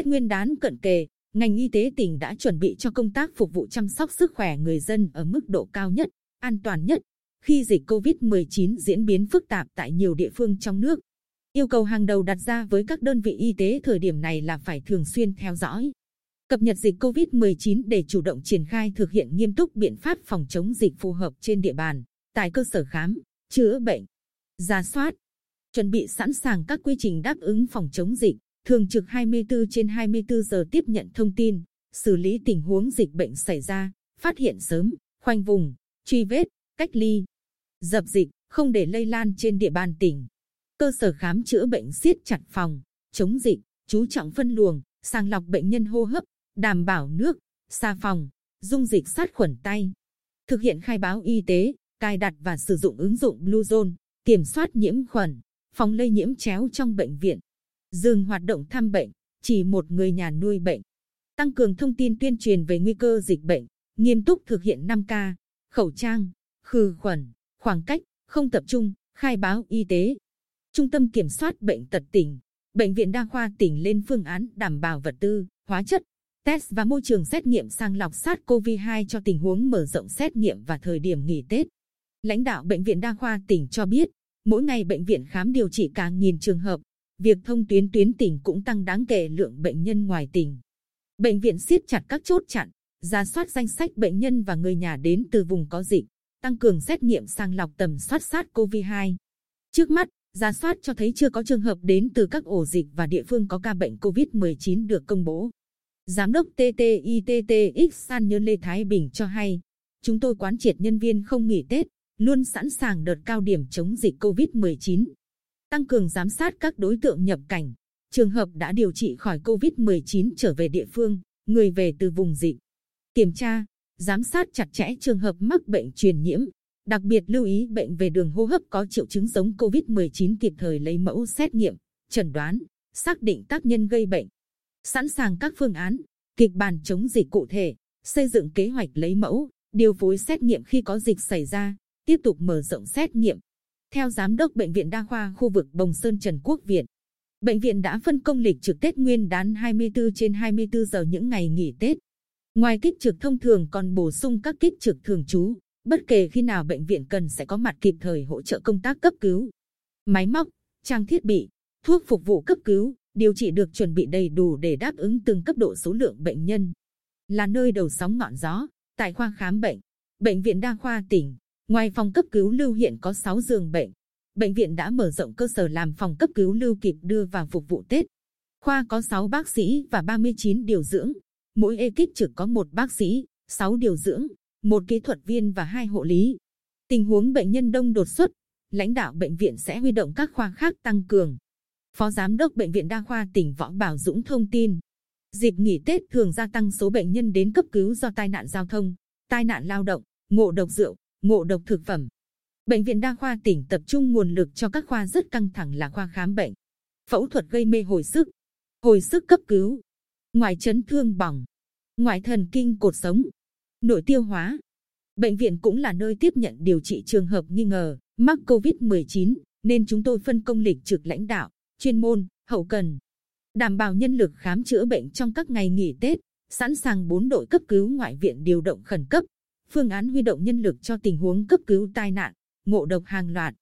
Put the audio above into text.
Tết Nguyên đán cận kề, ngành y tế tỉnh đã chuẩn bị cho công tác phục vụ chăm sóc sức khỏe người dân ở mức độ cao nhất, an toàn nhất. Khi dịch COVID-19 diễn biến phức tạp tại nhiều địa phương trong nước, yêu cầu hàng đầu đặt ra với các đơn vị y tế thời điểm này là phải thường xuyên theo dõi, cập nhật dịch COVID-19 để chủ động triển khai thực hiện nghiêm túc biện pháp phòng chống dịch phù hợp trên địa bàn, tại cơ sở khám, chữa bệnh, ra soát, chuẩn bị sẵn sàng các quy trình đáp ứng phòng chống dịch, thường trực 24 trên 24 giờ tiếp nhận thông tin, xử lý tình huống dịch bệnh xảy ra, phát hiện sớm, khoanh vùng, truy vết, cách ly, dập dịch, không để lây lan trên địa bàn tỉnh. Cơ sở khám chữa bệnh siết chặt phòng, chống dịch, chú trọng phân luồng, sàng lọc bệnh nhân hô hấp, đảm bảo nước, xà phòng, dung dịch sát khuẩn tay. Thực hiện khai báo y tế, cài đặt và sử dụng ứng dụng Bluezone, kiểm soát nhiễm khuẩn, phòng lây nhiễm chéo trong bệnh viện. Dừng hoạt động thăm bệnh, chỉ một người nhà nuôi bệnh. Tăng cường thông tin tuyên truyền về nguy cơ dịch bệnh, nghiêm túc thực hiện 5K, khẩu trang, khử khuẩn, khoảng cách, không tập trung, khai báo y tế. Trung tâm Kiểm soát Bệnh tật tỉnh, Bệnh viện Đa khoa tỉnh lên phương án đảm bảo vật tư, hóa chất, test và môi trường xét nghiệm sàng lọc SARS-CoV-2 cho tình huống mở rộng xét nghiệm và thời điểm nghỉ Tết. Lãnh đạo Bệnh viện Đa khoa tỉnh cho biết, mỗi ngày bệnh viện khám điều trị cả nghìn trường hợp, việc thông tuyến tuyến tỉnh cũng tăng đáng kể lượng bệnh nhân ngoài tỉnh. Bệnh viện siết chặt các chốt chặn, ra soát danh sách bệnh nhân và người nhà đến từ vùng có dịch, tăng cường xét nghiệm sàng lọc tầm soát sát COVID-2. Trước mắt, ra soát cho thấy chưa có trường hợp đến từ các ổ dịch và địa phương có ca bệnh COVID-19 được công bố. Giám đốc TTITTX San Nhơn Lê Thái Bình cho hay, chúng tôi quán triệt nhân viên không nghỉ Tết, luôn sẵn sàng đợt cao điểm chống dịch COVID-19. Tăng cường giám sát các đối tượng nhập cảnh, trường hợp đã điều trị khỏi COVID-19 trở về địa phương, người về từ vùng dịch. Kiểm tra, giám sát chặt chẽ trường hợp mắc bệnh truyền nhiễm, đặc biệt lưu ý bệnh về đường hô hấp có triệu chứng giống COVID-19 kịp thời lấy mẫu xét nghiệm, chẩn đoán, xác định tác nhân gây bệnh sẵn sàng các phương án, kịch bản chống dịch cụ thể, xây dựng kế hoạch lấy mẫu, điều phối xét nghiệm khi có dịch xảy ra, tiếp tục mở rộng xét nghiệm. Theo Giám đốc Bệnh viện Đa khoa khu vực Bồng Sơn Trần Quốc viện bệnh viện đã phân công lịch trực Tết Nguyên đán 24 trên 24 giờ những ngày nghỉ Tết. Ngoài kích trực thông thường còn bổ sung các kích trực thường trú, bất kể khi nào bệnh viện cần sẽ có mặt kịp thời hỗ trợ công tác cấp cứu. Máy móc, trang thiết bị, thuốc phục vụ cấp cứu, điều trị được chuẩn bị đầy đủ để đáp ứng từng cấp độ số lượng bệnh nhân. Là nơi đầu sóng ngọn gió, tại khoa khám bệnh, bệnh viện đa khoa tỉnh, ngoài phòng cấp cứu lưu hiện có 6 giường bệnh. Bệnh viện đã mở rộng cơ sở làm phòng cấp cứu lưu kịp đưa vào phục vụ Tết. Khoa có 6 bác sĩ và 39 điều dưỡng. Mỗi ekip trực có một bác sĩ, 6 điều dưỡng, một kỹ thuật viên và hai hộ lý. Tình huống bệnh nhân đông đột xuất, lãnh đạo bệnh viện sẽ huy động các khoa khác tăng cường, Phó Giám đốc Bệnh viện Đa khoa tỉnh Võ Bảo Dũng thông tin. Dịp nghỉ Tết thường gia tăng số bệnh nhân đến cấp cứu do tai nạn giao thông, tai nạn lao động, ngộ độc rượu, ngộ độc thực phẩm. Bệnh viện Đa khoa tỉnh tập trung nguồn lực cho các khoa rất căng thẳng là khoa khám bệnh, phẫu thuật gây mê hồi sức, hồi sức cấp cứu, ngoại chấn thương bỏng, ngoại thần kinh cột sống, nội tiêu hóa. Bệnh viện cũng là nơi tiếp nhận điều trị trường hợp nghi ngờ mắc COVID-19, nên chúng tôi phân công lịch trực lãnh đạo, chuyên môn, hậu cần, đảm bảo nhân lực khám chữa bệnh trong các ngày nghỉ Tết, sẵn sàng bốn đội cấp cứu ngoại viện điều động khẩn cấp, phương án huy động nhân lực cho tình huống cấp cứu tai nạn, ngộ độc hàng loạt,